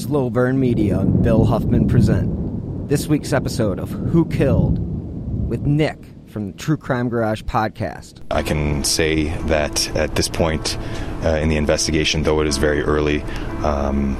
Slow Burn Media and Bill Huffman present this week's episode of Who Killed with Nic from the True Crime Garage podcast. I can say that at this point uh, in the investigation, though it is very early, um,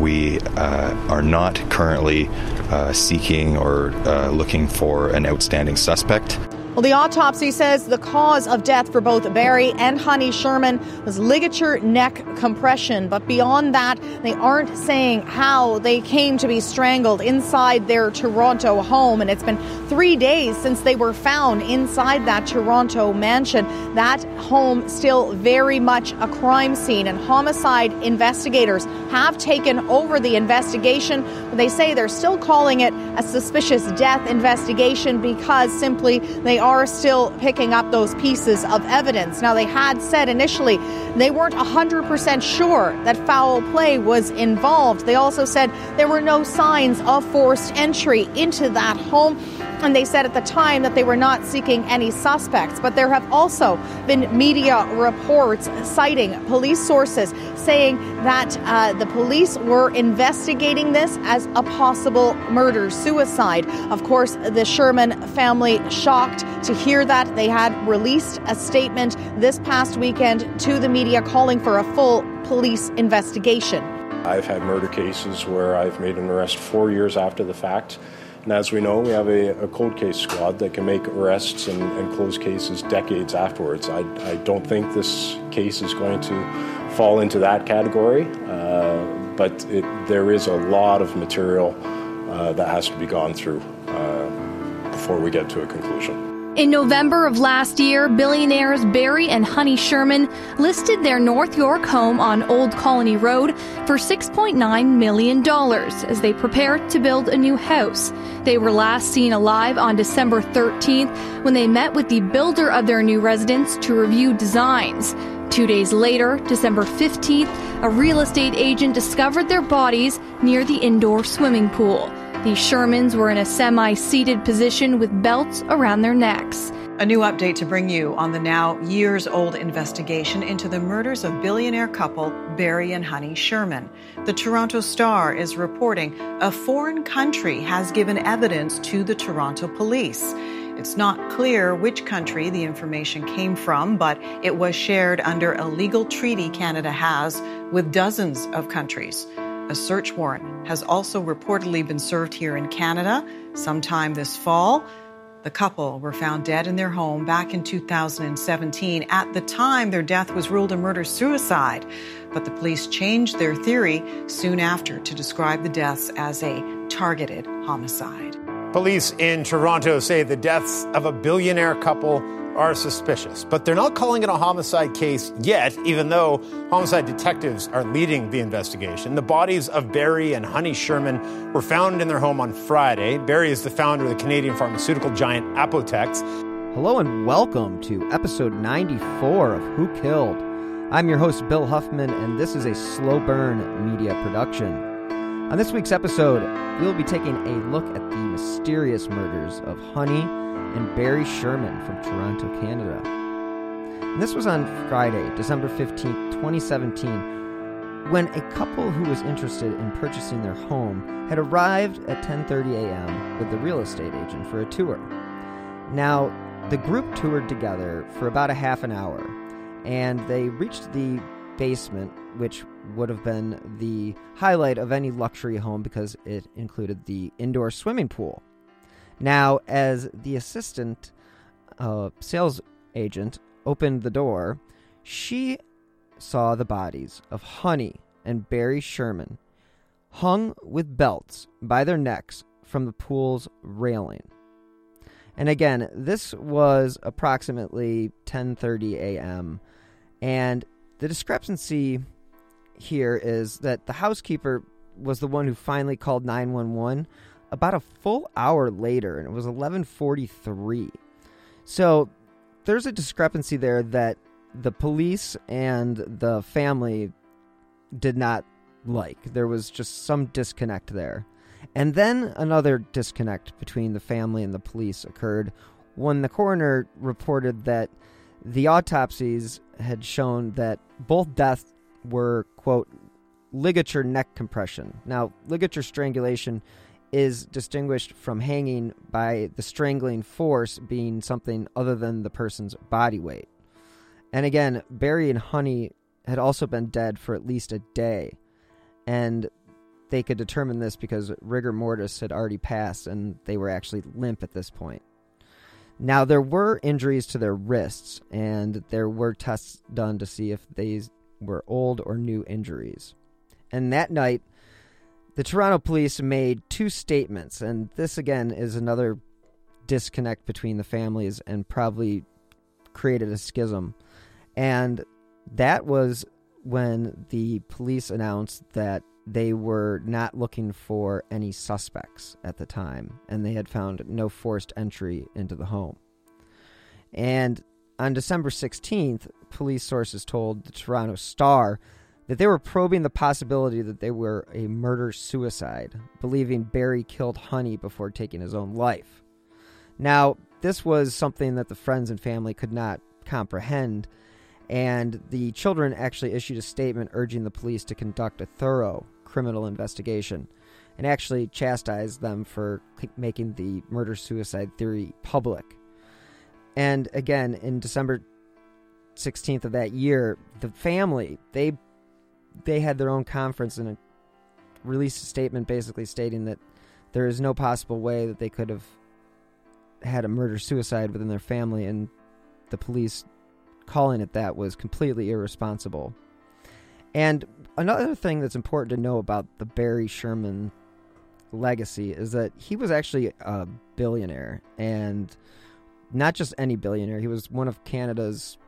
we uh, are not currently uh, seeking or uh, looking for an outstanding suspect. Well, the autopsy says the cause of death for both Barry and Honey Sherman was ligature neck compression. But beyond that, they aren't saying how they came to be strangled inside their Toronto home. And it's been three days since they were found inside that Toronto mansion. That home still very much a crime scene. And homicide investigators have taken over the investigation. They say they're still calling it a suspicious death investigation because simply they are still picking up those pieces of evidence. Now, they had said initially they weren't 100% sure that foul play was involved. They also said there were no signs of forced entry into that home. And they said at the time that they were not seeking any suspects. But there have also been media reports citing police sources saying that uh, the police were investigating this as a possible murder suicide. Of course, the Sherman family shocked to hear that. They had released a statement this past weekend to the media calling for a full police investigation. I've had murder cases where I've made an arrest four years after the fact. And as we know, we have a, a cold case squad that can make arrests and, and close cases decades afterwards. I, I, don't think this case is going to fall into that category, uh, but it, there is a lot of material uh, that has to be gone through uh, before we get to a conclusion. In November of last year, billionaires Barry and Honey Sherman listed their North York home on Old Colony Road for $6.9 million as they prepared to build a new house. They were last seen alive on December 13th when they met with the builder of their new residence to review designs. Two days later, December 15th, a real estate agent discovered their bodies near the indoor swimming pool. The Shermans were in a semi seated position with belts around their necks. A new update to bring you on the now years old investigation into the murders of billionaire couple Barry and Honey Sherman. The Toronto Star is reporting a foreign country has given evidence to the Toronto police. It's not clear which country the information came from, but it was shared under a legal treaty Canada has with dozens of countries. A search warrant has also reportedly been served here in Canada sometime this fall. The couple were found dead in their home back in 2017. At the time, their death was ruled a murder suicide, but the police changed their theory soon after to describe the deaths as a targeted homicide. Police in Toronto say the deaths of a billionaire couple are suspicious, but they're not calling it a homicide case yet, even though homicide detectives are leading the investigation. The bodies of Barry and Honey Sherman were found in their home on Friday. Barry is the founder of the Canadian pharmaceutical giant Apotex. Hello and welcome to episode 94 of Who Killed. I'm your host, Bill Huffman, and this is a slow burn media production. On this week's episode, we'll be taking a look at the mysterious murders of Honey and Barry Sherman from Toronto, Canada. And this was on Friday, December 15th, 2017, when a couple who was interested in purchasing their home had arrived at 10:30 a.m. with the real estate agent for a tour. Now, the group toured together for about a half an hour, and they reached the basement, which would have been the highlight of any luxury home because it included the indoor swimming pool. Now, as the assistant uh, sales agent opened the door, she saw the bodies of Honey and Barry Sherman hung with belts by their necks from the pool's railing. And again, this was approximately 10:30 a.m. and the discrepancy here is that the housekeeper was the one who finally called 911 about a full hour later and it was 11:43. So there's a discrepancy there that the police and the family did not like. There was just some disconnect there. And then another disconnect between the family and the police occurred when the coroner reported that the autopsies had shown that both deaths were, quote, ligature neck compression. Now, ligature strangulation is distinguished from hanging by the strangling force being something other than the person's body weight. And again, Barry and Honey had also been dead for at least a day. And they could determine this because rigor mortis had already passed and they were actually limp at this point. Now, there were injuries to their wrists, and there were tests done to see if these were old or new injuries. And that night, the Toronto police made two statements, and this again is another disconnect between the families and probably created a schism. And that was when the police announced that they were not looking for any suspects at the time, and they had found no forced entry into the home. And on December 16th, police sources told the Toronto Star that they were probing the possibility that they were a murder suicide, believing Barry killed Honey before taking his own life. Now, this was something that the friends and family could not comprehend and the children actually issued a statement urging the police to conduct a thorough criminal investigation and actually chastised them for making the murder suicide theory public. And again, in December 16th of that year, the family, they they had their own conference and released a statement basically stating that there is no possible way that they could have had a murder suicide within their family and the police calling it that was completely irresponsible. And another thing that's important to know about the Barry Sherman legacy is that he was actually a billionaire and not just any billionaire, he was one of Canada's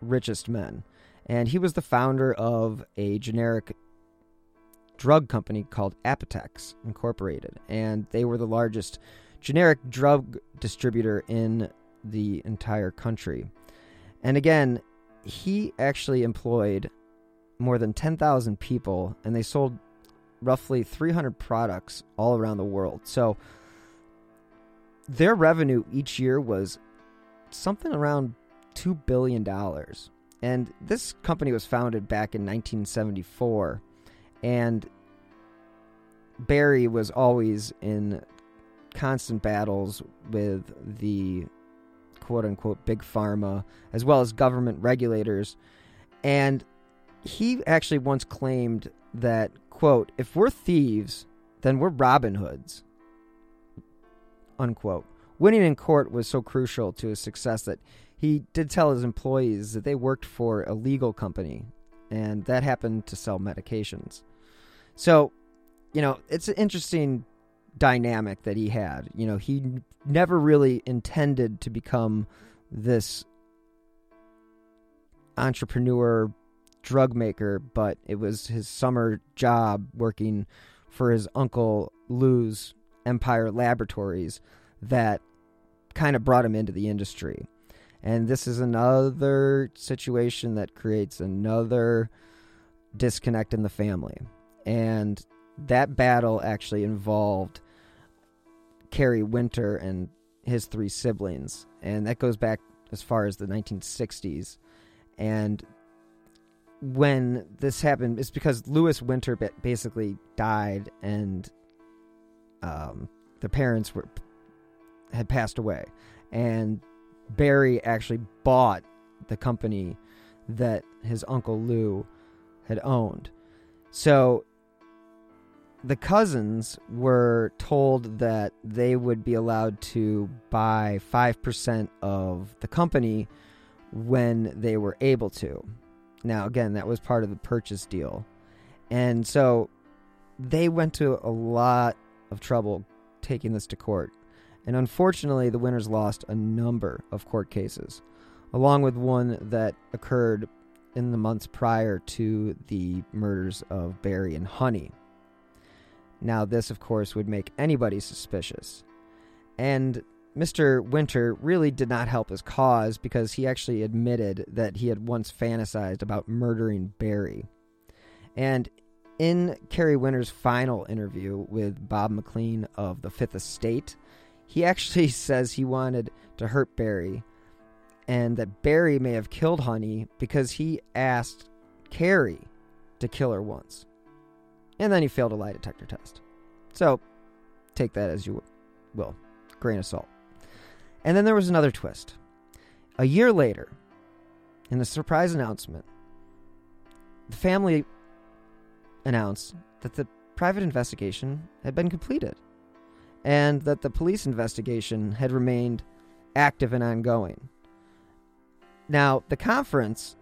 richest men. And he was the founder of a generic drug company called Apotex Incorporated. And they were the largest generic drug distributor in the entire country. And again, he actually employed more than 10,000 people and they sold roughly 300 products all around the world. So their revenue each year was something around $2 billion. And this company was founded back in 1974. And Barry was always in constant battles with the quote unquote big pharma, as well as government regulators. And he actually once claimed that, quote, if we're thieves, then we're Robin Hoods, unquote. Winning in court was so crucial to his success that he did tell his employees that they worked for a legal company, and that happened to sell medications. So, you know, it's an interesting dynamic that he had. You know, he never really intended to become this entrepreneur drug maker, but it was his summer job working for his uncle Lou's Empire Laboratories that kind of brought him into the industry. And this is another situation that creates another disconnect in the family. And that battle actually involved Kerry Winter and his three siblings, and that goes back as far as the 1960s. And when this happened, it's because Louis Winter basically died, and um, the parents were had passed away, and Barry actually bought the company that his uncle Lou had owned. So the cousins were told that they would be allowed to buy 5% of the company when they were able to. Now, again, that was part of the purchase deal. And so they went to a lot of trouble taking this to court. And unfortunately, the winners lost a number of court cases, along with one that occurred in the months prior to the murders of Barry and Honey. Now, this, of course, would make anybody suspicious. And Mr. Winter really did not help his cause because he actually admitted that he had once fantasized about murdering Barry. And in Kerry Winter's final interview with Bob McLean of the Fifth Estate, he actually says he wanted to hurt Barry and that Barry may have killed Honey because he asked Kerry to kill her once. and then he failed a lie detector test. So take that as you will, grain of salt. And then there was another twist. A year later, in the surprise announcement, the family announced that the private investigation had been completed and that the police investigation had remained active and ongoing. Now, the conference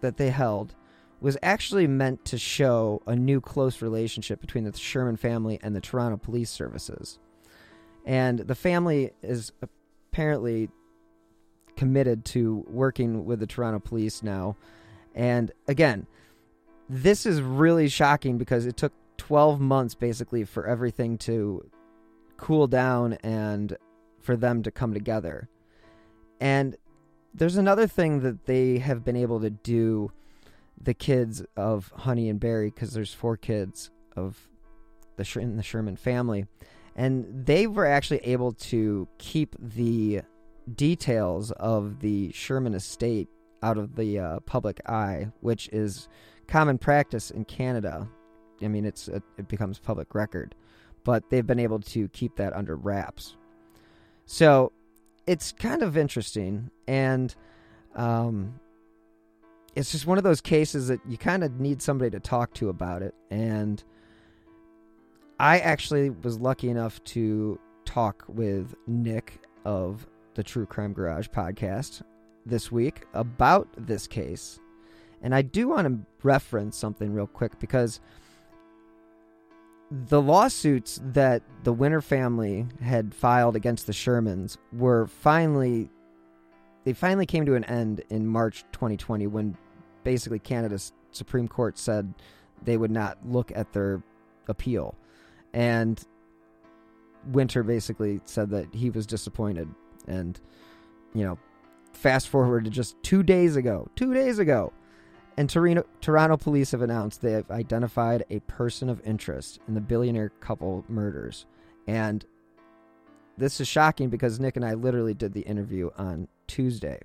that they held was actually meant to show a new close relationship between the Sherman family and the Toronto Police Services. And the family is apparently committed to working with the Toronto Police now. And again, this is really shocking because it took 12 months basically for everything to cool down and for them to come together. And there's another thing that they have been able to do the kids of Honey and Barry because there's four kids of the in the Sherman family and they were actually able to keep the details of the Sherman estate out of the uh, public eye, which is common practice in Canada. I mean, it's it, it becomes public record, but they've been able to keep that under wraps. So it's kind of interesting, and um, it's just one of those cases that you kind of need somebody to talk to about it. And I actually was lucky enough to talk with Nic of the True Crime Garage podcast this week about this case. And I do want to reference something real quick because the lawsuits that the Winter family had filed against the Shermans were finally they finally came to an end in March 2020 when basically Canada's Supreme Court said they would not look at their appeal. And Winter basically said that he was disappointed and you know, fast forward to just 2 days ago, 2 days ago, and Torino, Toronto police have announced they have identified a person of interest in the billionaire couple murders. And this is shocking because Nic and I literally did the interview on Tuesday.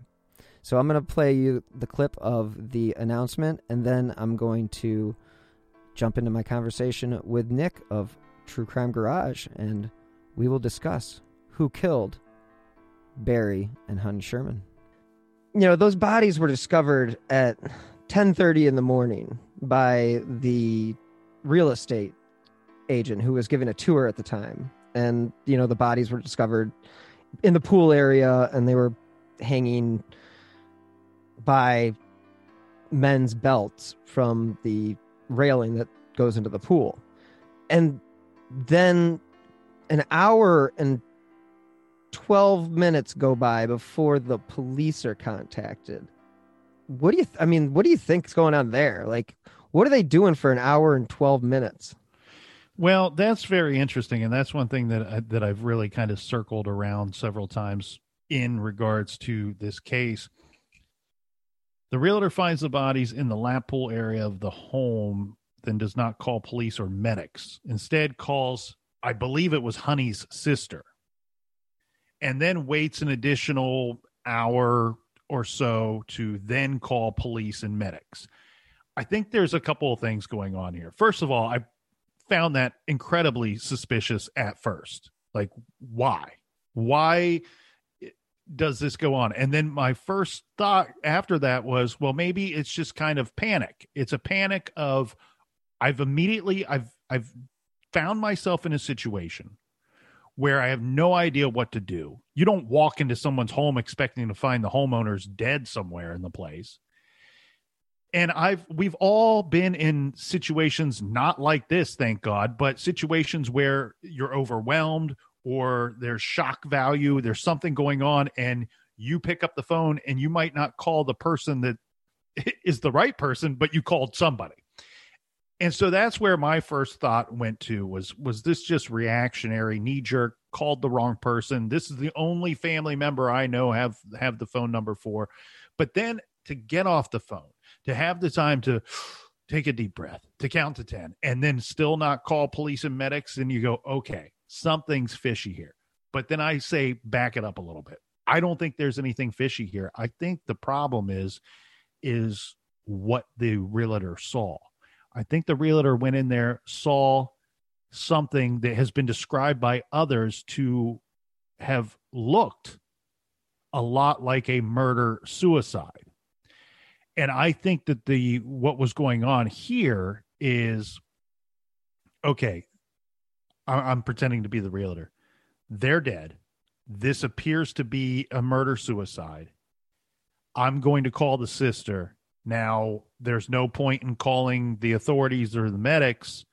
So I'm going to play you the clip of the announcement, and then I'm going to jump into my conversation with Nic of True Crime Garage, and we will discuss who killed Barry and Honey Sherman. You know, those bodies were discovered at 10:30 in the morning by the real estate agent who was giving a tour at the time. And you know the bodies were discovered in the pool area and they were hanging by men's belts from the railing that goes into the pool. And then an hour and 12 minutes go by before the police are contacted what do you th- i mean what do you think is going on there? Like what are they doing for an hour and 12 minutes? Well that's very interesting and that's one thing that I, that i've really kind of circled around several times in regards to this case. The realtor finds the bodies in the lap pool area of the home then does not call police or medics. Instead calls i believe it was honey's sister and then waits an additional hour or so to then call police and medics. I think there's a couple of things going on here. First of all, I found that incredibly suspicious at first. Like, why? Why does this go on? And then my first thought after that was, well, maybe it's just kind of panic. It's a panic of I've immediately I've I've found myself in a situation where I have no idea what to do. You don't walk into someone's home expecting to find the homeowners dead somewhere in the place. And I've we've all been in situations not like this, thank God, but situations where you're overwhelmed or there's shock value, there's something going on and you pick up the phone and you might not call the person that is the right person, but you called somebody and so that's where my first thought went to was was this just reactionary knee jerk called the wrong person. This is the only family member i know have have the phone number for. But then to get off the phone to have the time to take a deep breath to count to 10 and then still not call police and medics and you go okay something's fishy here. But then i say back it up a little bit. I don't think there's anything fishy here. I think the problem is is what the realtor saw I think the realtor went in there, saw something that has been described by others to have looked a lot like a murder suicide. And I think that the what was going on here is okay. I'm pretending to be the realtor. They're dead. This appears to be a murder suicide. I'm going to call the sister. Now, there's no point in calling the authorities or the medics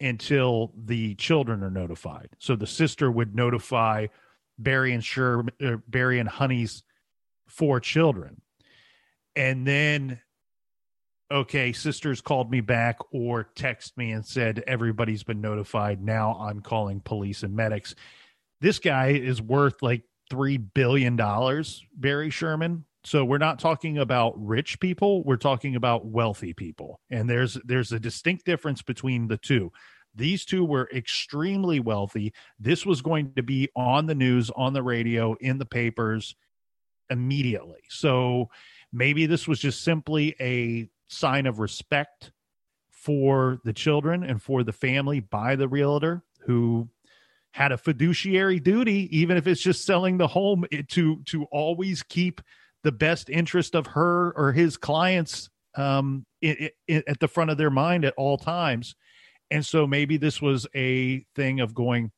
until the children are notified. So the sister would notify Barry and Sher, uh, Barry and Honey's four children. And then okay, sisters called me back or text me and said everybody's been notified. Now I'm calling police and medics. This guy is worth like three billion dollars, Barry Sherman. So we're not talking about rich people, we're talking about wealthy people. And there's there's a distinct difference between the two. These two were extremely wealthy. This was going to be on the news, on the radio, in the papers immediately. So maybe this was just simply a sign of respect for the children and for the family by the realtor who had a fiduciary duty even if it's just selling the home to to always keep the best interest of her or his clients um, it, it, at the front of their mind at all times. And so maybe this was a thing of going,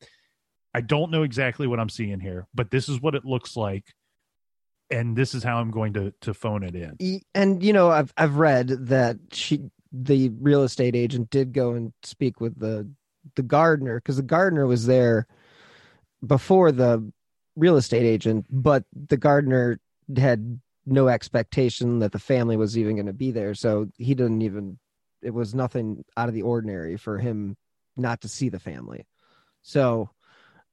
I don't know exactly what I'm seeing here, but this is what it looks like. And this is how I'm going to to phone it in. And you know, I've I've read that she the real estate agent did go and speak with the the gardener because the gardener was there before the real estate agent, but the gardener had no expectation that the family was even going to be there. So he didn't even, it was nothing out of the ordinary for him not to see the family. So,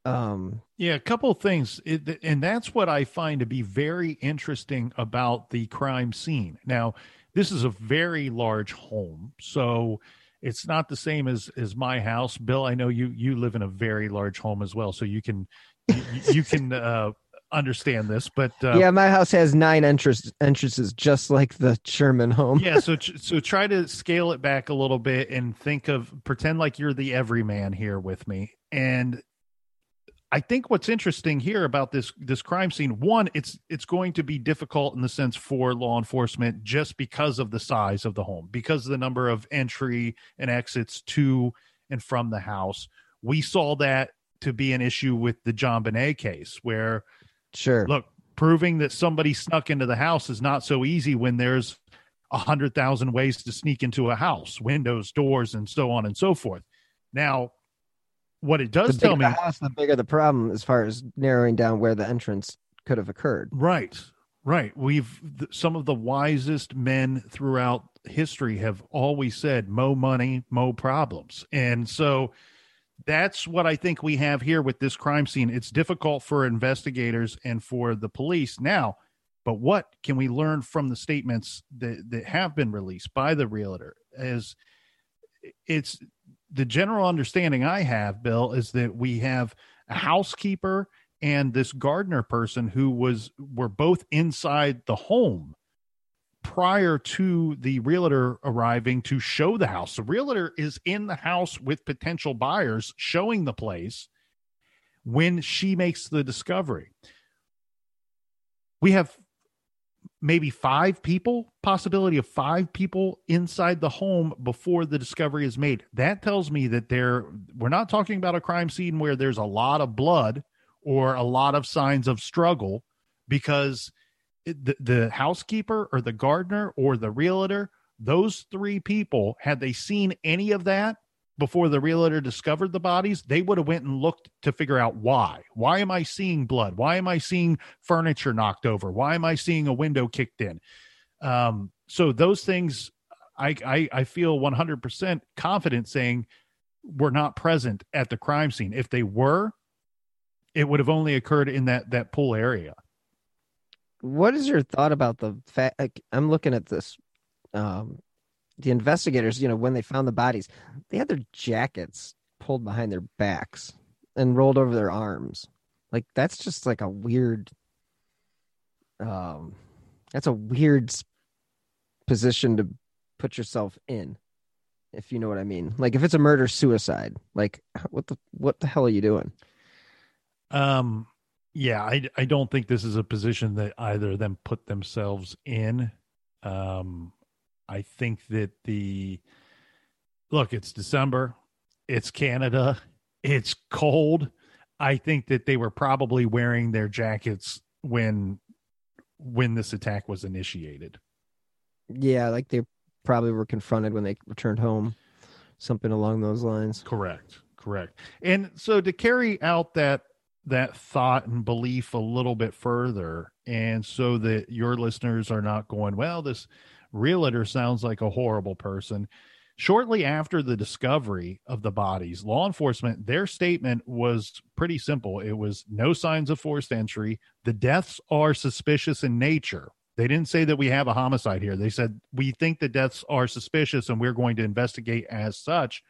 um, yeah, a couple things. It, and that's what I find to be very interesting about the crime scene. Now, this is a very large home. So, it's not the same as as my house bill i know you you live in a very large home as well so you can you, you can uh understand this, but uh, yeah, my house has nine entrance entrances, just like the Sherman home. yeah, so so try to scale it back a little bit and think of pretend like you're the everyman here with me. And I think what's interesting here about this this crime scene, one, it's it's going to be difficult in the sense for law enforcement just because of the size of the home, because of the number of entry and exits to and from the house. We saw that to be an issue with the JonBenét case, where Sure. Look, proving that somebody snuck into the house is not so easy when there's a hundred thousand ways to sneak into a house, windows, doors, and so on and so forth. Now, what it does tell me, the house, the bigger the problem as far as narrowing down where the entrance could have occurred. Right, right. We've some of the wisest men throughout history have always said, "Mo money, mo problems," and so that's what I think we have here with this crime scene. It's difficult for investigators and for the police now, but what can we learn from the statements that, that have been released by the realtor? As it's the general understanding I have, Bill, is that we have a housekeeper and this gardener person who was were both inside the home prior to the realtor arriving to show the house. The realtor is in the house with potential buyers showing the place when she makes the discovery. We have maybe five people, possibility of five people inside the home before the discovery is made. That tells me that there we're not talking about a crime scene where there's a lot of blood or a lot of signs of struggle because the, the housekeeper or the gardener or the realtor, those three people, had they seen any of that before the realtor discovered the bodies, they would have went and looked to figure out why. Why am I seeing blood? Why am I seeing furniture knocked over? Why am I seeing a window kicked in? Um, so those things, I, I, I feel 100% confident saying were not present at the crime scene. If they were, it would have only occurred in that that pool area what is your thought about the fact like, i'm looking at this um the investigators you know when they found the bodies they had their jackets pulled behind their backs and rolled over their arms like that's just like a weird um that's a weird position to put yourself in if you know what I mean. Like if it's a murder suicide, like what the what the hell are you doing? Um yeah, I I don't think this is a position that either of them put themselves in. Um I think that the look, it's December, it's Canada, it's cold. I think that they were probably wearing their jackets when when this attack was initiated. Yeah, like they probably were confronted when they returned home, something along those lines. Correct. Correct. And so to carry out that that thought and belief a little bit further and so that your listeners are not going, well, this realtor sounds like a horrible person. Shortly after the discovery of the bodies, law enforcement, their statement was pretty simple. It was no signs of forced entry. The deaths are suspicious in nature. They didn't say that we have a homicide here. They said we think the deaths are suspicious and we're going to investigate as such.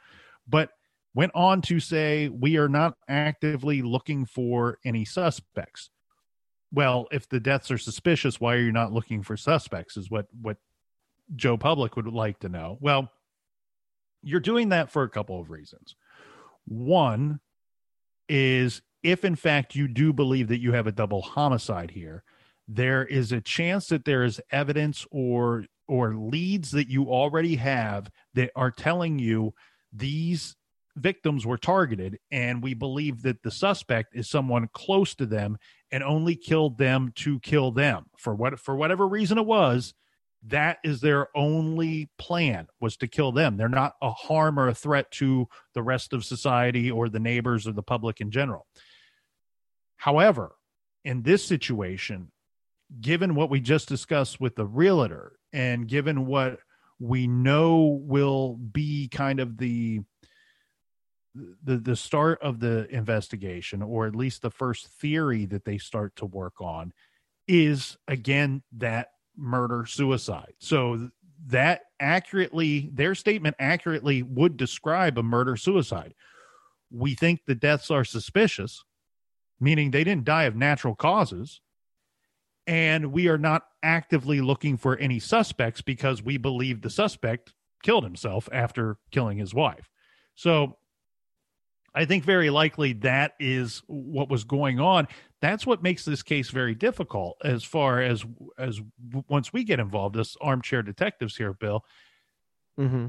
But went on to say we are not actively looking for any suspects. Well, if the deaths are suspicious, why are you not looking for suspects? Is what what Joe Public would like to know. Well, you're doing that for a couple of reasons. One is if in fact you do believe that you have a double homicide here, there is a chance that there is evidence or or leads that you already have that are telling you these victims were targeted and we believe that the suspect is someone close to them and only killed them to kill them. For what for whatever reason it was that is their only plan was to kill them. They're not a harm or a threat to the rest of society or the neighbors or the public in general. However in this situation given what we just discussed with the realtor and given what we know will be kind of the the the start of the investigation or at least the first theory that they start to work on is again that murder suicide. So that accurately their statement accurately would describe a murder suicide. We think the deaths are suspicious meaning they didn't die of natural causes and we are not actively looking for any suspects because we believe the suspect killed himself after killing his wife. So I think very likely that is what was going on. That's what makes this case very difficult as far as as once we get involved as armchair detectives here, Bill. Mm-hmm.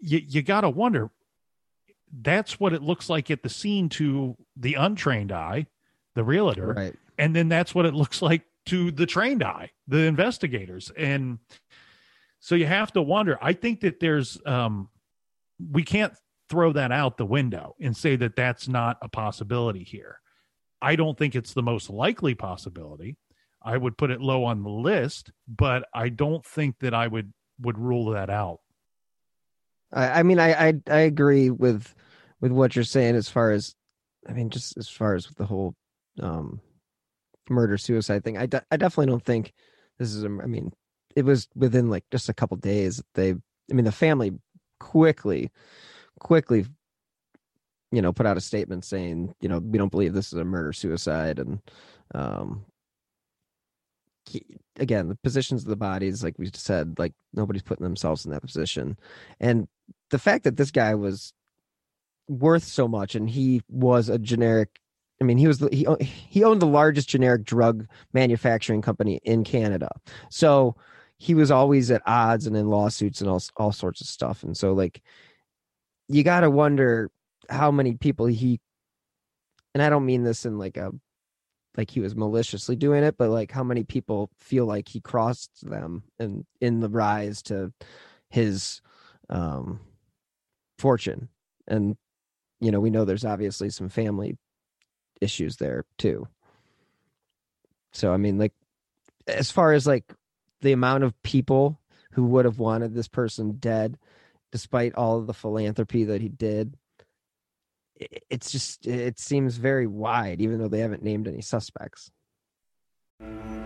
You you got to wonder. That's what it looks like at the scene to the untrained eye, the realtor, Right. and then that's what it looks like to the trained eye, the investigators, and so you have to wonder. I think that there's um, we can't throw that out the window and say that that's not a possibility here. I don't think it's the most likely possibility. I would put it low on the list, but I don't think that I would would rule that out. I, I mean, I, I I agree with with what you're saying as far as, I mean, just as far as with the whole um murder suicide thing. I de- I definitely don't think this is. A, I mean, it was within like just a couple days. They, I mean, the family quickly, quickly, you know, put out a statement saying, you know, we don't believe this is a murder suicide, and um, again, the positions of the bodies, like we said, like nobody's putting themselves in that position, and the fact that this guy was worth so much and he was a generic I mean, he was the, he he owned the largest generic drug manufacturing company in Canada. So he was always at odds and in lawsuits and all all sorts of stuff. And so like you got to wonder how many people he and I don't mean this in like a like he was maliciously doing it, but like how many people feel like he crossed them and in the rise to his um fortune. And you know, we know there's obviously some family issues there too. So I mean like as far as like the amount of people who would have wanted this person dead despite all the philanthropy that he did it's just it seems very wide even though they haven't named any suspects.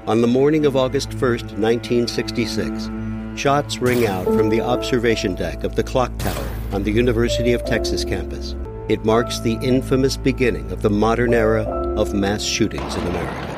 On the morning of August 1st, 1966, shots ring out from the observation deck of the clock tower on the University of Texas campus. It marks the infamous beginning of the modern era of mass shootings in America.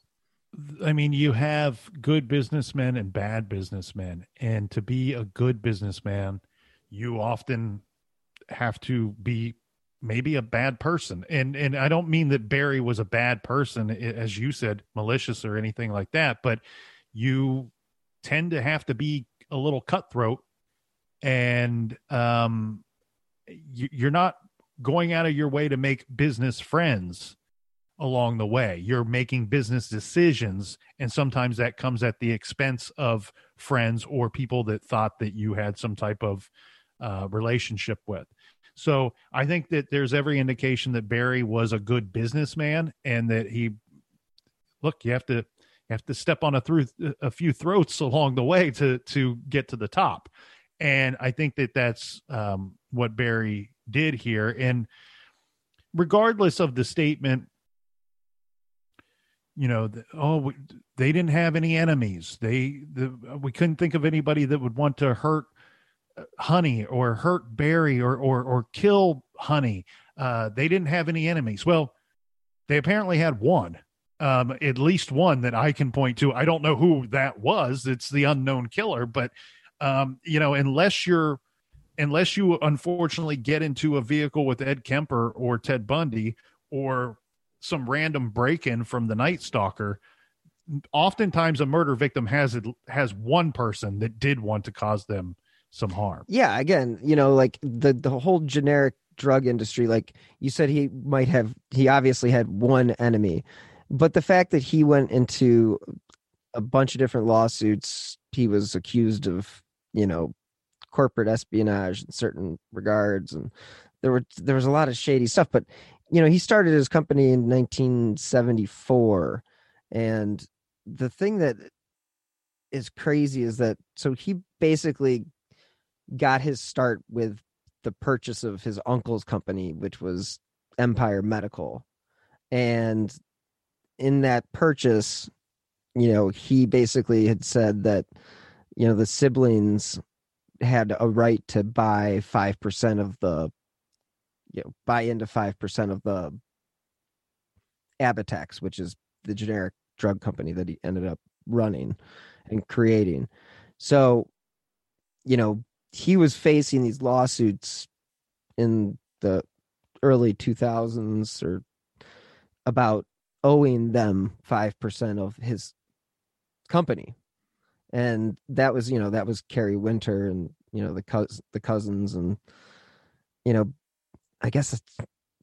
I mean, you have good businessmen and bad businessmen, and to be a good businessman, you often have to be maybe a bad person. And and I don't mean that Barry was a bad person, as you said, malicious or anything like that, but you tend to have to be a little cutthroat, and um, you, you're not going out of your way to make business friends along the way. You're making business decisions, and sometimes that comes at the expense of friends or people that thought that you had some type of uh, relationship with. So I think that there's every indication that Barry was a good businessman, and that he look. You have to you have to step on a through a few throats along the way to to get to the top, and I think that that's um, what Barry did here. And regardless of the statement you know, the, oh, we, they didn't have any enemies. They, the, we couldn't think of anybody that would want to hurt uh, Honey or hurt Barry or or or kill Honey. Uh, they didn't have any enemies. Well, they apparently had one, um, at least one that I can point to. I don't know who that was. It's the unknown killer, but um, you know, unless you're unless you unfortunately get into a vehicle with Ed Kemper or Ted Bundy or some random break in from the Night Stalker, oftentimes a murder victim has it has one person that did want to cause them some harm. Yeah, again, you know, like the the whole generic drug industry, like you said, he might have he obviously had one enemy, but the fact that he went into a bunch of different lawsuits, he was accused of, you know, corporate espionage in certain regards, and there were there was a lot of shady stuff. But you know, he started his company in 1974. And the thing that is crazy is that so he basically got his start with the purchase of his uncle's company, which was Empire Medical. And in that purchase, you know, he basically had said that, you know, the siblings had a right to buy 5% of the you know buy into five percent of the Apotex, which is the generic drug company that he ended up running and creating. So, you know, he was facing these lawsuits in the early 2000s or about owing them 5% of his company. And that was, you know, that was Kerry Winter and, you know, the the cousins and you know, I guess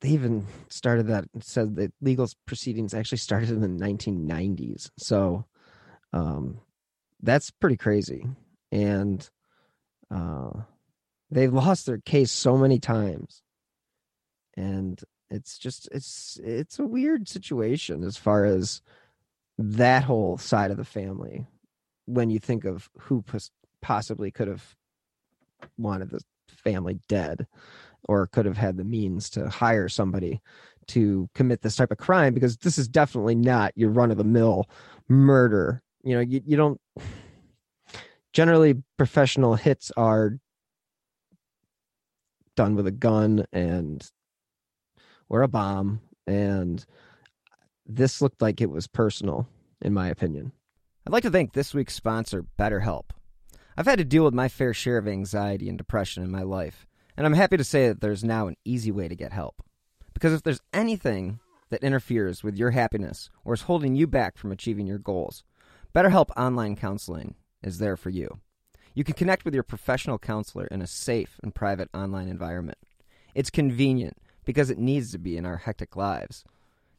they even started that said that legal proceedings actually started in the 1990s. So um, that's pretty crazy. And uh, they've lost their case so many times. And it's just it's it's a weird situation as far as that whole side of the family when you think of who possibly could have wanted the family dead or could have had the means to hire somebody to commit this type of crime because this is definitely not your run of the mill murder. You know, you, you don't generally professional hits are done with a gun and or a bomb and this looked like it was personal in my opinion. I'd like to thank this week's sponsor BetterHelp. I've had to deal with my fair share of anxiety and depression in my life. And I'm happy to say that there's now an easy way to get help. Because if there's anything that interferes with your happiness or is holding you back from achieving your goals, BetterHelp Online Counseling is there for you. You can connect with your professional counselor in a safe and private online environment. It's convenient, because it needs to be in our hectic lives.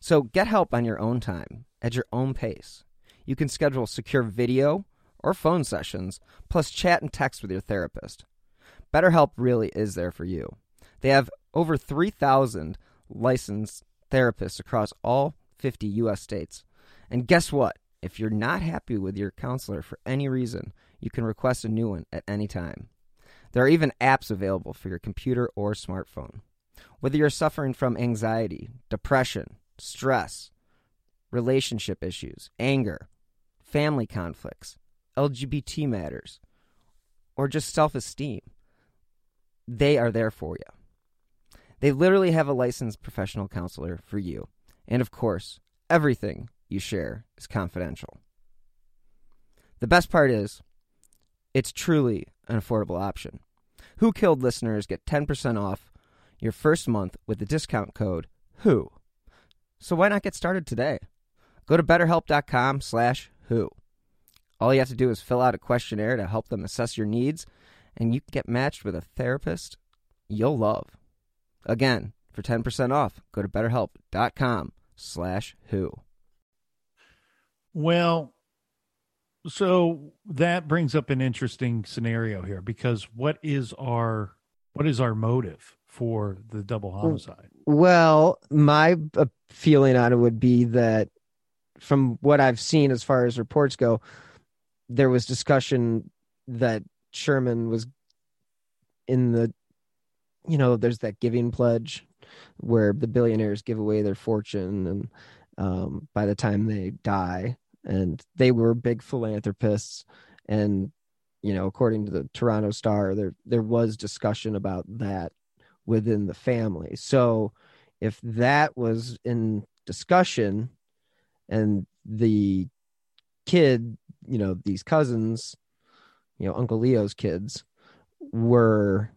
So get help on your own time, at your own pace. You can schedule secure video or phone sessions, plus chat and text with your therapist. BetterHelp really is there for you. They have over 3,000 licensed therapists across all 50 U.S. states. And guess what? If you're not happy with your counselor for any reason, you can request a new one at any time. There are even apps available for your computer or smartphone. Whether you're suffering from anxiety, depression, stress, relationship issues, anger, family conflicts, LGBT matters, or just self esteem, they are there for you. They literally have a licensed professional counselor for you. And of course, everything you share is confidential. The best part is, it's truly an affordable option. Who Killed listeners get 10% off your first month with the discount code WHO. So why not get started today? Go to betterhelp.com slash who. All you have to do is fill out a questionnaire to help them assess your needs, and you can get matched with a therapist you'll love. Again, for 10% off, go to betterhelp.com slash who. Well, so that brings up an interesting scenario here because what is our what is our motive for the double homicide? Well, my uh, feeling on it would be that from what I've seen as far as reports go, there was discussion that Sherman was in the you know, there's that giving pledge where the billionaires give away their fortune and um, by the time they die. And they were big philanthropists. And you know according to the toronto star there there was discussion about that within the family. So if that was in discussion and the kid you know these cousins you know uncle leo's kids were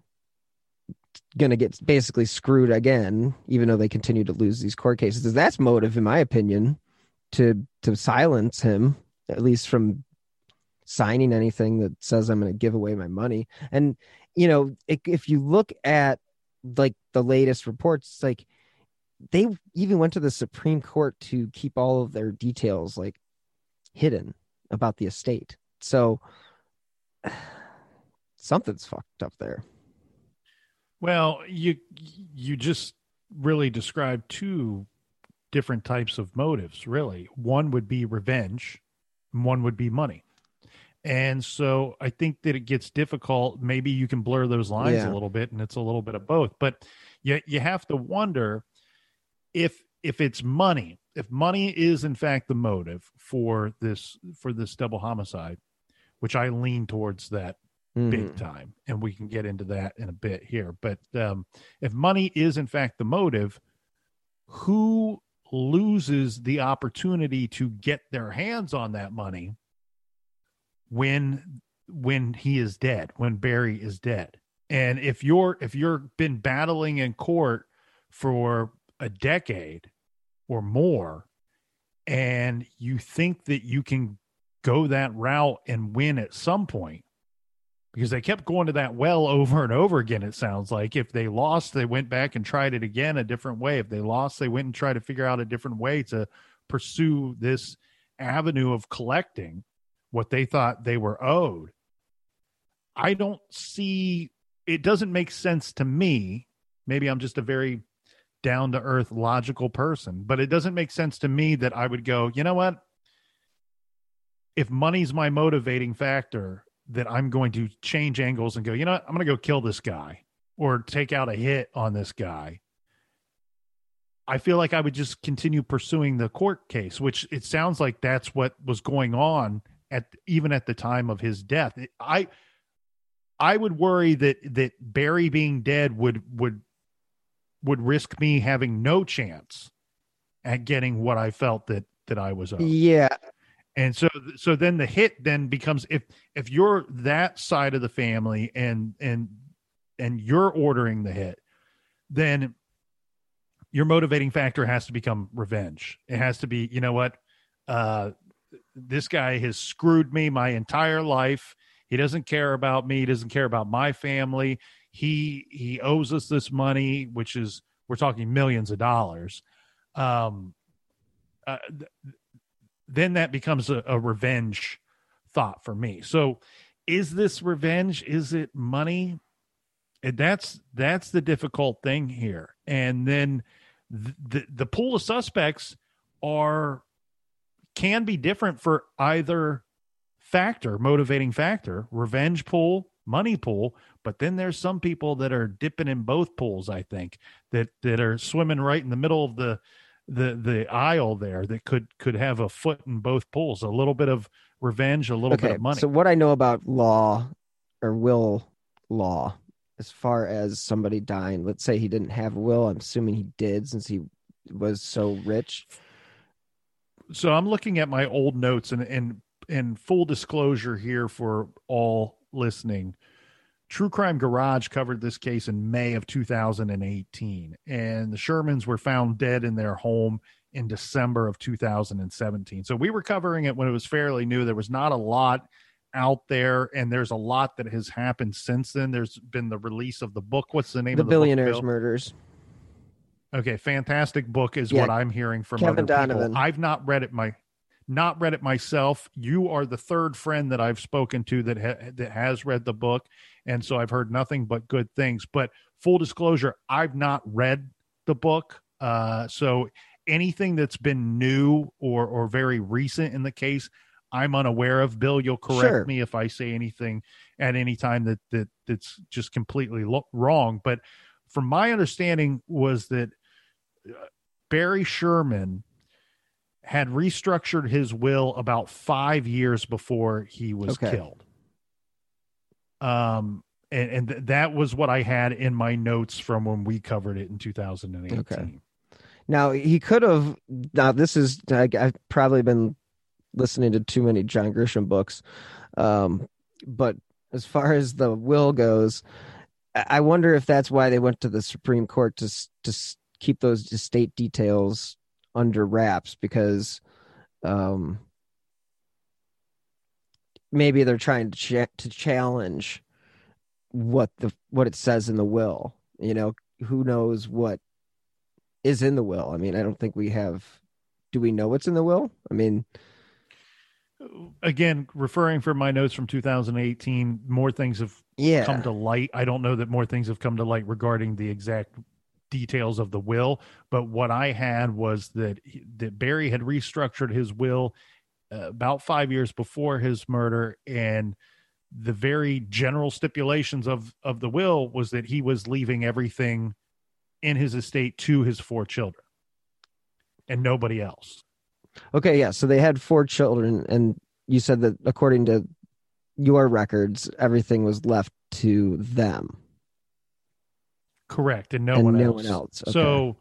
gonna get basically screwed again even though they continue to lose these court cases that's motive in my opinion to to silence him at least from signing anything that says I'm going to give away my money. And you know, if, if you look at like the latest reports, like they even went to the Supreme Court to keep all of their details like hidden about the estate. So something's fucked up there. Well, you you just really described two different types of motives, really. One would be revenge, one would be money. And so I think that it gets difficult. Maybe you can blur those lines yeah. a little bit and it's a little bit of both. But you, you have to wonder if if it's money, if money is in fact the motive for this for this double homicide, which I lean towards that mm-hmm. big time. And we can get into that in a bit here. But um, if money is in fact the motive, who loses the opportunity to get their hands on that money when when he is dead when barry is dead and if you're if you're been battling in court for a decade or more and you think that you can go that route and win at some point because they kept going to that well over and over again. It sounds like if they lost, they went back and tried it again a different way. If they lost, they went and tried to figure out a different way to pursue this avenue of collecting what they thought they were owed. I don't see it doesn't make sense to me. Maybe I'm just a very down to earth logical person, but it doesn't make sense to me that I would go, you know what? If money's my motivating factor, that I'm going to change angles and go, you know what? I'm going to go kill this guy or take out a hit on this guy. I feel like I would just continue pursuing the court case, which it sounds like that's what was going on at even at the time of his death. I I would worry that that Barry being dead would would would risk me having no chance at getting what I felt that that I was owed. Yeah, and so so then the hit then becomes if if you're that side of the family and and and you're ordering the hit then your motivating factor has to become revenge. It has to be you know what? Uh this guy has screwed me my entire life. He doesn't care about me. He doesn't care about my family. He he owes us this money which is we're talking millions of dollars. Um, uh, th- then that becomes a, a revenge thought for me. So, is this revenge? Is it money? And that's that's the difficult thing here. And then the, the the pool of suspects are can be different for either factor, motivating factor, revenge pool, money pool, but then there's some people that are dipping in both pools, I think, that that are swimming right in the middle of the the the aisle there that could could have a foot in both pools, a little bit of revenge, a little okay, bit of money. So what I know about law or will law as far as somebody dying, let's say he didn't have a will, I'm assuming he did since he was so rich. So I'm looking at my old notes and and and full disclosure here for all listening. True Crime Garage covered this case in May of 2018, and the Shermans were found dead in their home in December of 2017. So we were covering it when it was fairly new. There was not a lot out there, and there's a lot that has happened since then. There's been the release of the book. What's the name the of the Billionaires book, Murders. Okay, fantastic book is Yeah, what I'm hearing from Kevin other people. I've not read it my not read it myself. You are the third friend that I've spoken to that ha- that has read the book, and so I've heard nothing but good things. But full disclosure, I've not read the book, uh, so anything that's been new or or very recent in the case, I'm unaware of. Bill, you'll correct Sure. me if I say anything at any time that that that's just completely lo- wrong. But from my understanding, was that uh, Barry Sherman had restructured his will about five years before he was Okay. killed. Um, and, and th- that was what I had in my notes from when we covered it in 2018. Okay. Now he could have. Now this is I, I've probably been listening to too many John Grisham books, um, but as far as the will goes, I I wonder if that's why they went to the Supreme Court to to keep those estate details under wraps because um, maybe they're trying to to challenge what the what it says in the will. You know, who knows what is in the will? I mean, I don't think we have. Do we know what's in the will? I mean, Again, referring from my notes from 2018, more things have Yeah. come to light. I don't know that more things have come to light regarding the exact details of the will, but what I had was that that Barry had restructured his will about 5 years before his murder and the very general stipulations of of the will was that he was leaving everything in his estate to his four children and nobody else. Okay, yeah. So they had four children, and you said that according to your records, everything was left to them. Correct, and no And one no else. one else, okay. So,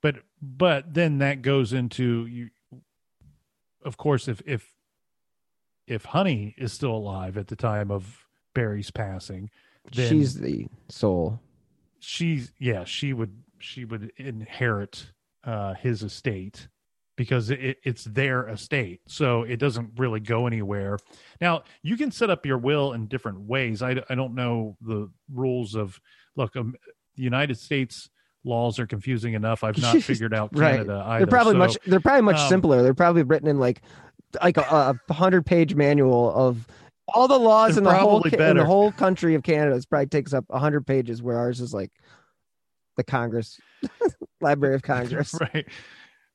but but then that goes into you. Of course, if if if Honey is still alive at the time of Barry's passing, then She's the sole. she's yeah she would she would inherit uh his estate because it, it's their estate. So it doesn't really go anywhere. Now you can set up your will in different ways. I, I don't know the rules of look um, the united states laws are confusing enough i've not figured out right. canada either they're probably So, much. They're probably much um, simpler. They're probably written in like like a, a hundred page manual of all the laws in the whole ca- in the whole country of Canada. It probably takes up a hundred pages, where ours is like the Congress, Library of Congress. right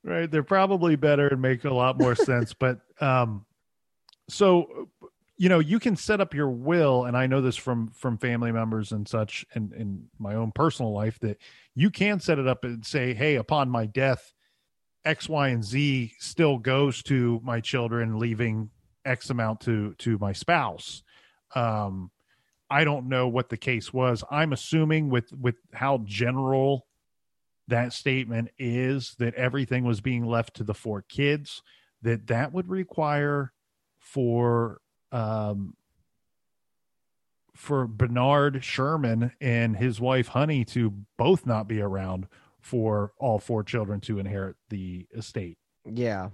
right they're probably better and make a lot more sense but um so you know you can set up your will and i know this from from family members and such and in my own personal life that you can set it up and say hey upon my death x y and z still goes to my children leaving x amount to to my spouse. Um i don't know what the case was. I'm assuming with with how general that statement is that everything was being left to the four kids that that would require for um for Bernard Sherman and his wife Honey to both not be around for all four children to inherit the estate. Yeah.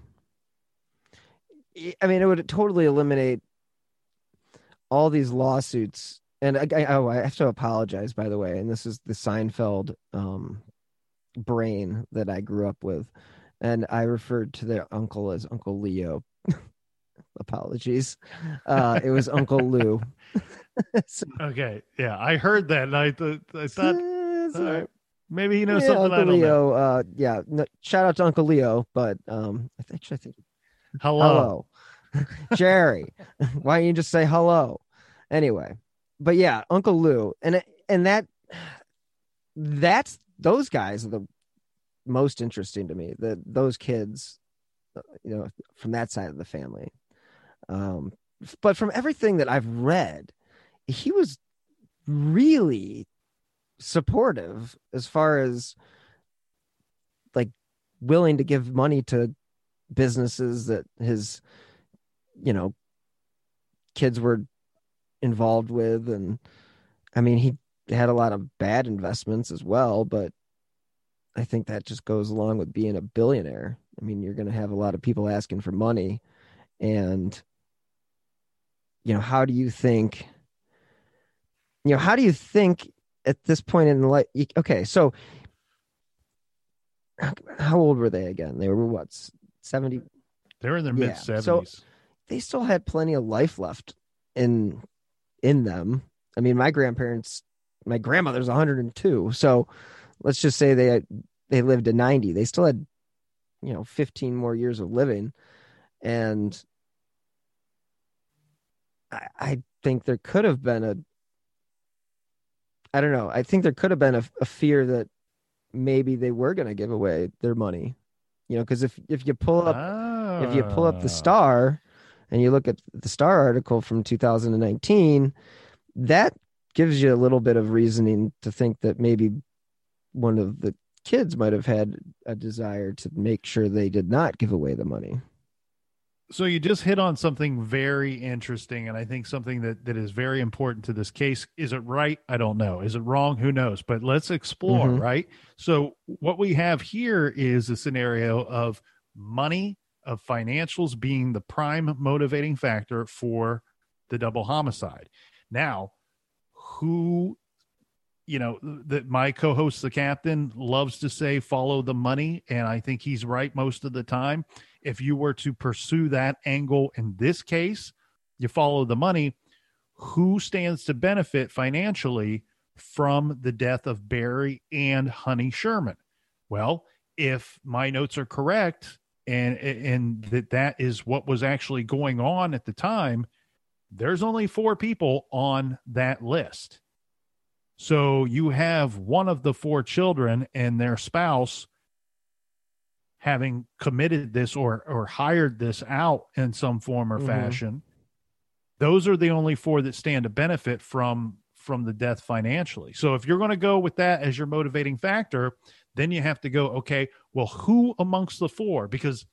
I mean, it would totally eliminate all these lawsuits. And I, I, oh, I have to apologize, by the way. And this is the Seinfeld um, brain that I grew up with, and I referred to their uncle as Uncle Leo. Apologies. Uh, it was Uncle Lou. so, okay, yeah, I heard that, and I, th- I thought uh, maybe he knows yeah, something. Uncle Leo, uh, yeah. No, shout out to Uncle Leo, but um, I think I think hello, hello. Jerry. Why don't you just say hello? Anyway, but yeah, Uncle Lou, and and that that's those guys are the most interesting to me. The those kids, uh, you know, from that side of the family. Um, but from everything that I've read, he was really supportive as far as like willing to give money to businesses that his you know kids were involved with. And i mean he had a lot of bad investments as well but i think that just goes along with being a billionaire. I mean you're going to have a lot of people asking for money and you know how do you think you know how do you think at this point in the life okay so how old were they again? They were what 70 they're in their mid 70s so they still had plenty of life left in in them. I mean my grandparents my grandmother's 102 so let's just say they had, they lived to 90 they still had you know 15 more years of living. And I, I think there could have been a I don't know. I think there could have been a, a fear that maybe they were going to give away their money. You know, because if if you pull up if you pull up the ah. Star and you look at the Star article from 2019, that gives you a little bit of reasoning to think that maybe one of the kids might have had a desire to make sure they did not give away the money so you just hit on something very interesting and i think something that, that is very important to this case. Is it right? I don't know. Is it wrong? Who knows? But let's explore mm-hmm. right? So what we have here is a scenario of money of financials being the prime motivating factor for the double homicide. Now who you know that my co-host the captain loves to say follow the money and i think he's right most of the time if you were to pursue that angle in this case, you follow the money. Who stands to benefit financially from the death of Barry and Honey Sherman? Well, if my notes are correct, and and that that is what was actually going on at the time, there's only four people on that list. So you have one of the four children and their spouse having committed this or or hired this out in some form or mm-hmm. fashion those are the only four that stand to benefit from from the death financially. So if you're going to go with that as your motivating factor then you have to go okay well who amongst the four? Because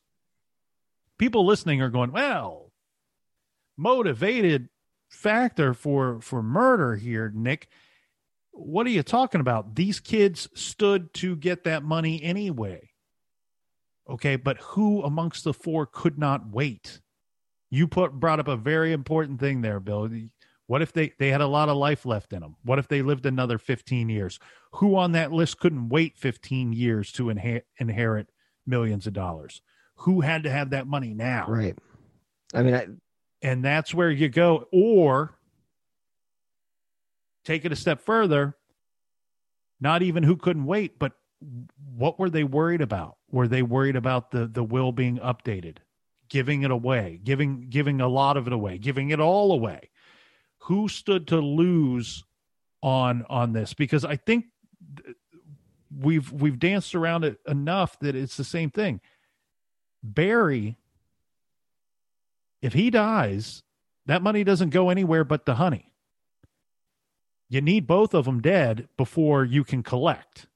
people listening are going well motivated factor for for murder here Nic. What are you talking about? These kids stood to get that money anyway Okay, but who amongst the four could not wait? You put brought up a very important thing there, Bill. What if they they had a lot of life left in them? What if they lived another 15 years? Who on that list couldn't wait 15 years to inha- inherit millions of dollars? Who had to have that money now? Right. I mean, I, and that's where you go or take it a step further, not even who couldn't wait, but what were they worried about? Were they worried about the the will being updated, giving it away, giving giving a lot of it away, giving it all away? Who stood to lose on on this? Because I think we've we've danced around it enough that it's the same thing. Barry, if he dies, that money doesn't go anywhere but the honey. You need both of them dead before you can collect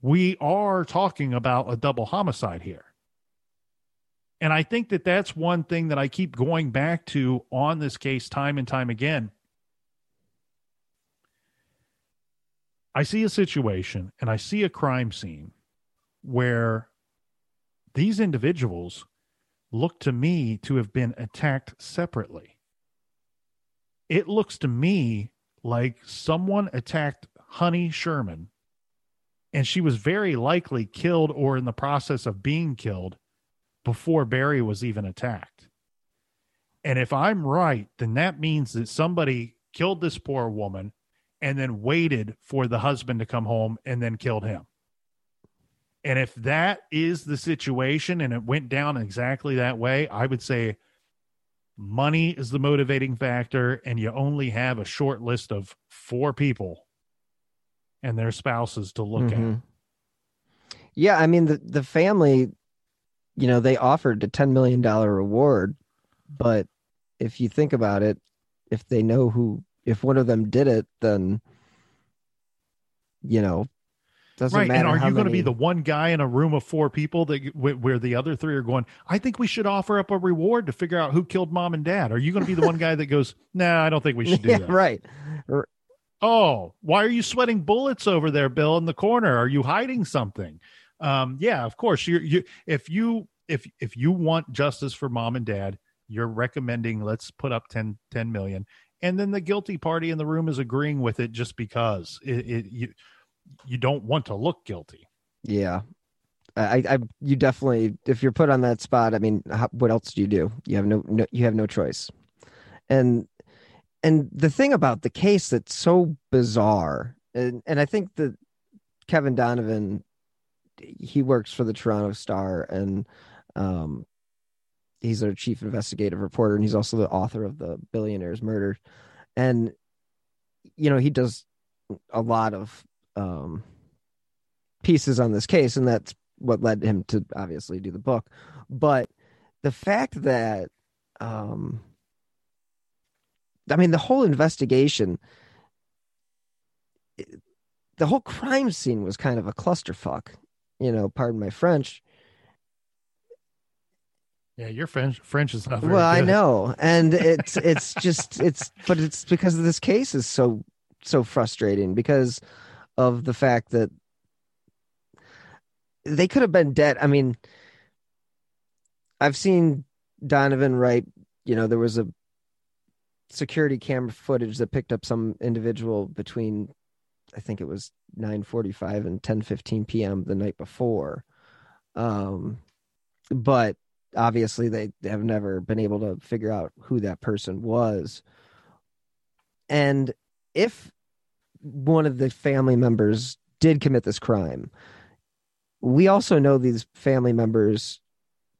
we are talking about a double homicide here. And I think that that's one thing that I keep going back to on this case time and time again. I see a situation and I see a crime scene where these individuals look to me to have been attacked separately. It looks to me like someone attacked Honey Sherman and she was very likely killed or in the process of being killed before Barry was even attacked. And if I'm right, then that means that somebody killed this poor woman and then waited for the husband to come home and then killed him. And if that is the situation and it went down exactly that way, I would say money is the motivating factor and you only have a short list of four people and their spouses to look mm-hmm. at. Yeah, I mean the the family, you know, they offered a ten million dollar reward, but if you think about it, if they know who, if one of them did it, then you know, doesn't right. matter. And are you many... going to be the one guy in a room of four people that where the other three are going? I think we should offer up a reward to figure out who killed mom and dad. Are you going to be the one guy that goes, Nah, I don't think we should do yeah, that. Right. Oh, why are you sweating bullets over there, Bill, in the corner? Are you hiding something? Um, yeah, of course. You, you, if you, if if you want justice for mom and dad, you're recommending let's put up 10, 10 million, and then the guilty party in the room is agreeing with it just because it, it you you don't want to look guilty. Yeah, I, I, you definitely, if you're put on that spot, I mean, how, what else do you do? You have no, no, you have no choice. And and the thing about the case that's so bizarre, and, and I think that Kevin Donovan, he works for the Toronto Star, and um, he's their chief investigative reporter, and he's also the author of the Billionaires Murder, and you know he does a lot of um, pieces on this case, and that's what led him to obviously do the book. But the fact that um, I mean, the whole investigation, the whole crime scene was kind of a clusterfuck. You know, pardon my French. Yeah, your French French is not very well. good. I know, and it's it's just it's but it's because of this case is so so frustrating because of the fact that they could have been dead. I mean, I've seen Donovan write. You know, there was a security camera footage that picked up some individual between I think it was 9:45 and 10:15 p.m. the night before. Um but obviously they have never been able to figure out who that person was. And if one of the family members did commit this crime, we also know these family members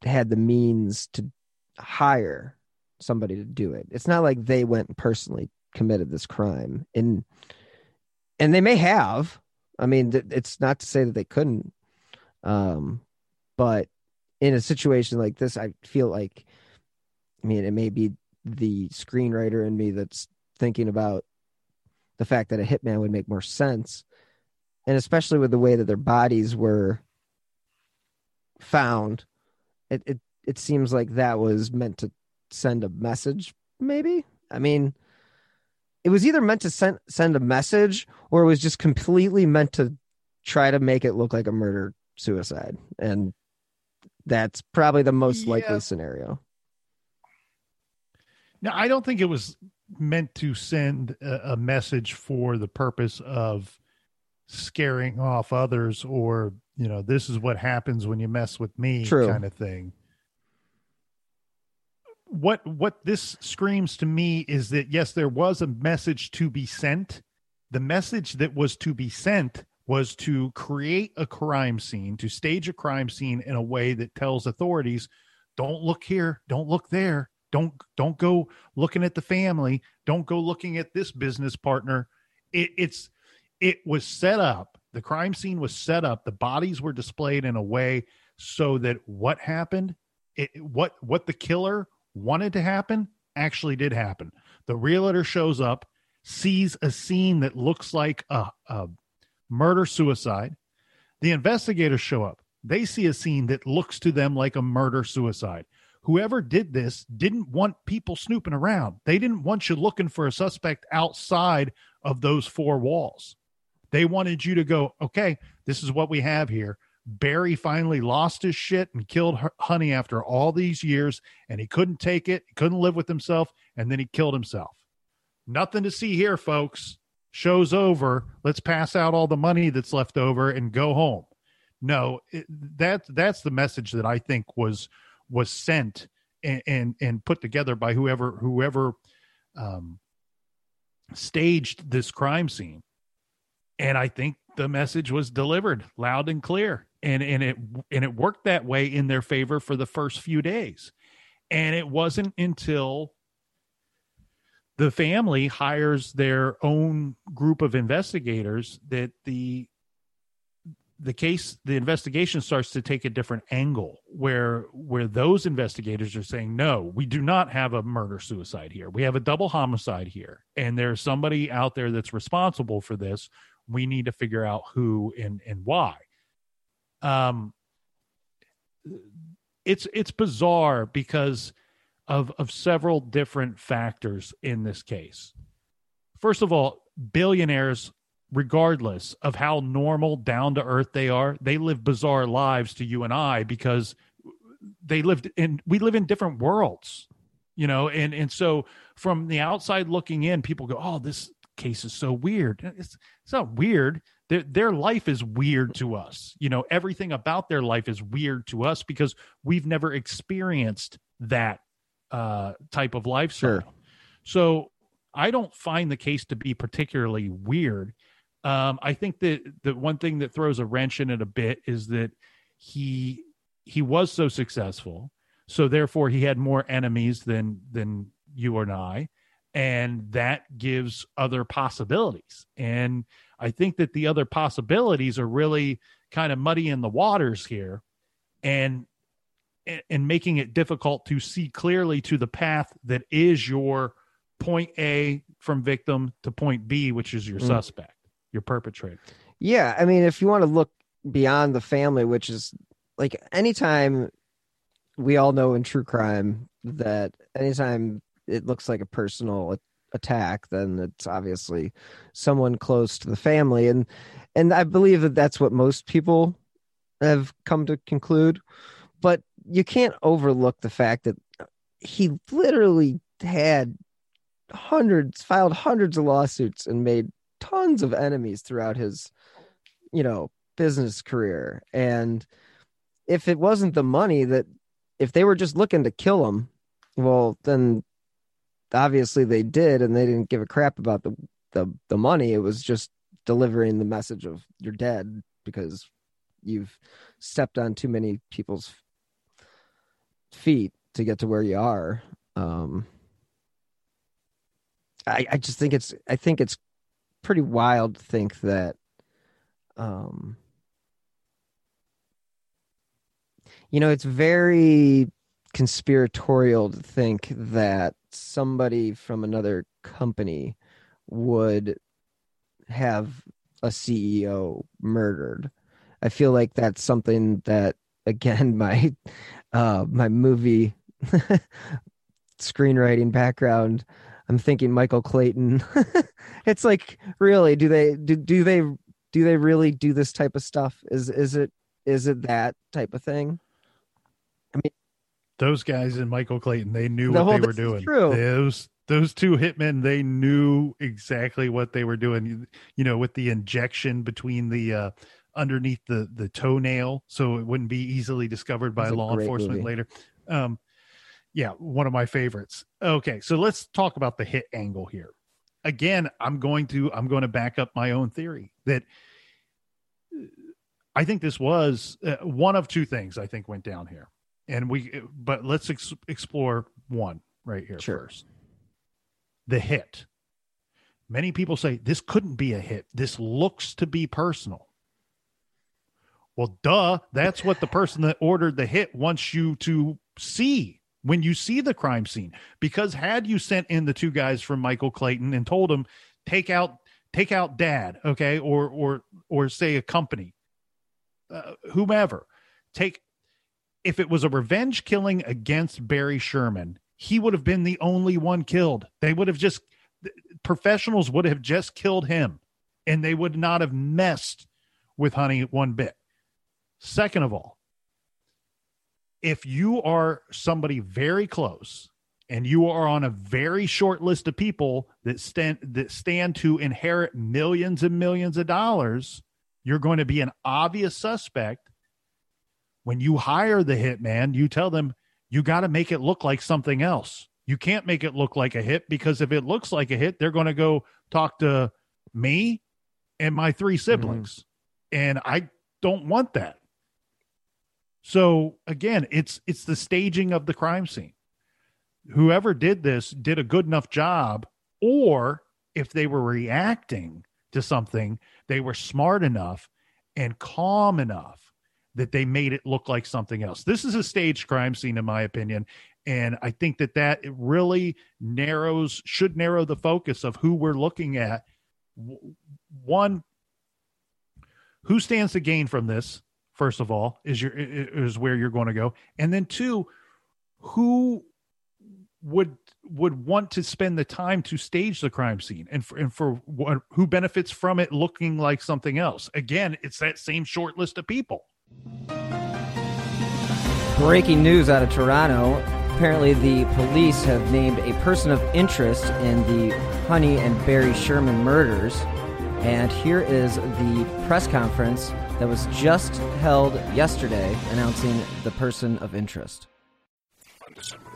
had the means to hire somebody to do it. It's not like they went personally committed this crime. And and they may have. I mean, it's not to say that they couldn't. Um, but in a situation like this, I feel like, I mean, it may be the screenwriter in me that's thinking about the fact that a hitman would make more sense. And especially with the way that their bodies were found, it, it, it seems like that was meant to send a message maybe i mean it was either meant to send send a message or it was just completely meant to try to make it look like a murder suicide and that's probably the most yeah. likely scenario now i don't think it was meant to send a, a message for the purpose of scaring off others or you know this is what happens when you mess with me True. kind of thing what what this screams to me is that yes there was a message to be sent. The message that was to be sent was to create a crime scene to stage a crime scene in a way that tells authorities don't look here don't look there don't don't go looking at the family don't go looking at this business partner. It, it's it was set up the crime scene was set up the bodies were displayed in a way so that what happened it, what what the killer wanted to happen actually did happen. The realtor shows up, sees a scene that looks like a, a murder suicide. The investigators show up. They see a scene that looks to them like a murder suicide. Whoever did this didn't want people snooping around. They didn't want you looking for a suspect outside of those four walls. They wanted you to go, okay, this is what we have here. Barry finally lost his shit and killed Honey after all these years, and he couldn't take it. He couldn't live with himself, and then he killed himself. Nothing to see here, folks. show's over let's pass out all the money that's left over and go home no it, that that's the message that i think was was sent and and, and put together by whoever whoever um, staged this crime scene and i think the message was delivered loud and clear and and it and it worked that way in their favor for the first few days. And it wasn't until the family hires their own group of investigators that the the case the investigation starts to take a different angle where where those investigators are saying no we do not have a murder suicide here. We have a double homicide here. And there's somebody out there that's responsible for this. We need to figure out who and and why um it's it's bizarre because of of several different factors in this case. First of all billionaires regardless of how normal down to earth they are they live bizarre lives to you and i because they lived in we live in different worlds you know and and so from the outside looking in people go oh this case is so weird. It's, it's not weird their, their life is weird to us. You know everything about their life is weird to us because we've never experienced that uh type of lifestyle Sure. so i don't find the case to be particularly weird. Um i think that the one thing that throws a wrench in it a bit is that he he was so successful so therefore he had more enemies than than you and i and that gives other possibilities and i think that the other possibilities are really kind of muddy in the waters here and and making it difficult to see clearly to the path that is your point a from victim to point b which is your Mm. suspect your perpetrator Yeah, I mean, if you want to look beyond the family, which is like anytime we all know in true crime that anytime it looks like a personal attack, then it's obviously someone close to the family, and and I believe that that's what most people have come to conclude. But you can't overlook the fact that he literally had hundreds, filed hundreds of lawsuits, and made tons of enemies throughout his you know business career and if it wasn't the money that if they were just looking to kill him well then obviously they did and they didn't give a crap about the the, the money. It was just delivering the message of you're dead because you've stepped on too many people's feet to get to where you are. Um i i just think it's i think it's pretty wild to think that um you know it's very conspiratorial to think that somebody from another company would have a CEO murdered. I feel like that's something that again my uh my movie screenwriting background I'm thinking Michael Clayton. it's like really do they do, do they do they really do this type of stuff? Is is it is it that type of thing? Those guys and Michael Clayton, they knew The what they were doing. true. Those those two hitmen, they knew exactly what they were doing. You, you know, with the injection between the uh underneath the the toenail, so it wouldn't be easily discovered by law enforcement movie. later. Um, yeah, one of my favorites. Okay, so let's talk about the hit angle here. Again, I'm going to I'm going to back up my own theory that I think this was uh, one of two things I think went down here. And we but let's ex- explore one right here Sure. first. The hit. Many people say this couldn't be a hit. This looks to be personal. Well, duh, that's what the person that ordered the hit wants you to see when you see the crime scene. Because had you sent in the two guys from Michael Clayton and told them take out take out dad, okay, or or or say a company, uh, whomever, take if it was a revenge killing against Barry Sherman, he would have been the only one killed. They would have just professionals would have just killed him and they would not have messed with Honey one bit. Second of all, if you are somebody very close and you are on a very short list of people that stand that stand to inherit millions and millions of dollars, you're going to be an obvious suspect. When you hire the hitman, you tell them you got to make it look like something else. You can't make it look like a hit because if it looks like a hit, they're going to go talk to me and my three mm-hmm. siblings. Mm-hmm. And I don't want that. So again, it's it's the staging of the crime scene. Whoever did this did a good enough job or if they were reacting to something, they were smart enough and calm enough that they made it look like something else. This is a staged crime scene in my opinion, and I think that that really narrows should narrow the focus of who we're looking at. One who stands to gain from this first of all is your is where you're going to go and then two who would would want to spend the time to stage the crime scene and for, and for what who benefits from it looking like something else again it's that same short list of people breaking news out of toronto apparently the police have named a person of interest in the honey and barry sherman murders and here is the press conference that was just held yesterday announcing the person of interest. On December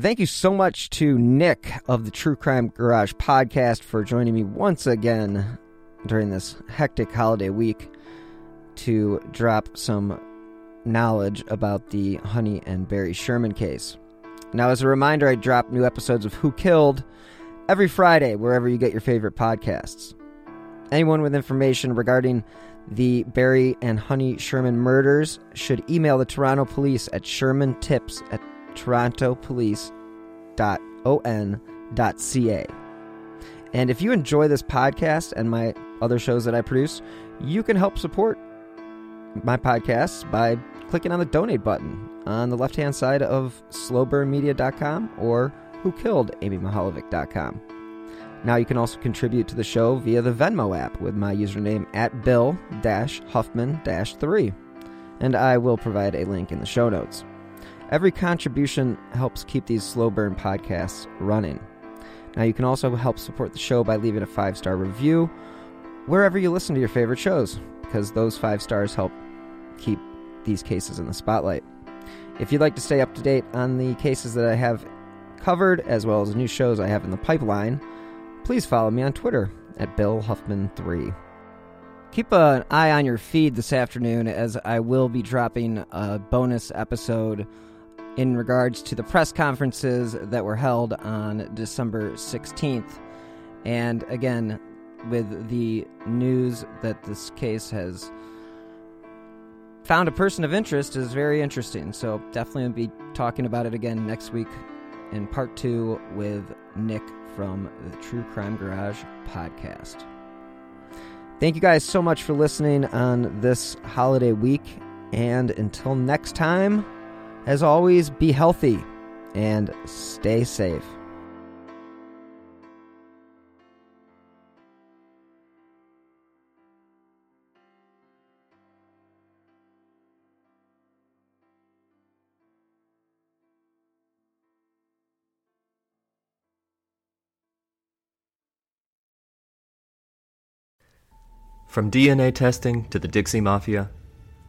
Thank you so much to Nic of the True Crime Garage podcast for joining me once again during this hectic holiday week to drop some knowledge about the Honey and Barry Sherman case. Now, as a reminder, I drop new episodes of Who Killed every Friday, wherever you get your favorite podcasts. Anyone with information regarding the Barry and Honey Sherman murders should email the Toronto Police at shermantips at torontopolice.on.ca. And if you enjoy this podcast and my other shows that I produce, you can help support my podcasts by clicking on the donate button on the left hand side of slowburnmedia.com or who killed whokilledamymihaljevic.com. Now you can also contribute to the show via the Venmo app with my username at Bill Huffman 3. And I will provide a link in the show notes. Every contribution helps keep these slow burn podcasts running. Now, you can also help support the show by leaving a five star review wherever you listen to your favorite shows, because those five stars help keep these cases in the spotlight. If you'd like to stay up to date on the cases that I have covered, as well as new shows I have in the pipeline, please follow me on Twitter at Bill Huffman3. Keep an eye on your feed this afternoon as I will be dropping a bonus episode in regards to the press conferences that were held on December 16th. And again, with the news that this case has found a person of interest is very interesting. So definitely be talking about it again next week in part two with Nic from the True Crime Garage podcast. Thank you guys so much for listening on this holiday week. And until next time, as always, be healthy and stay safe. From DNA testing to the Dixie Mafia,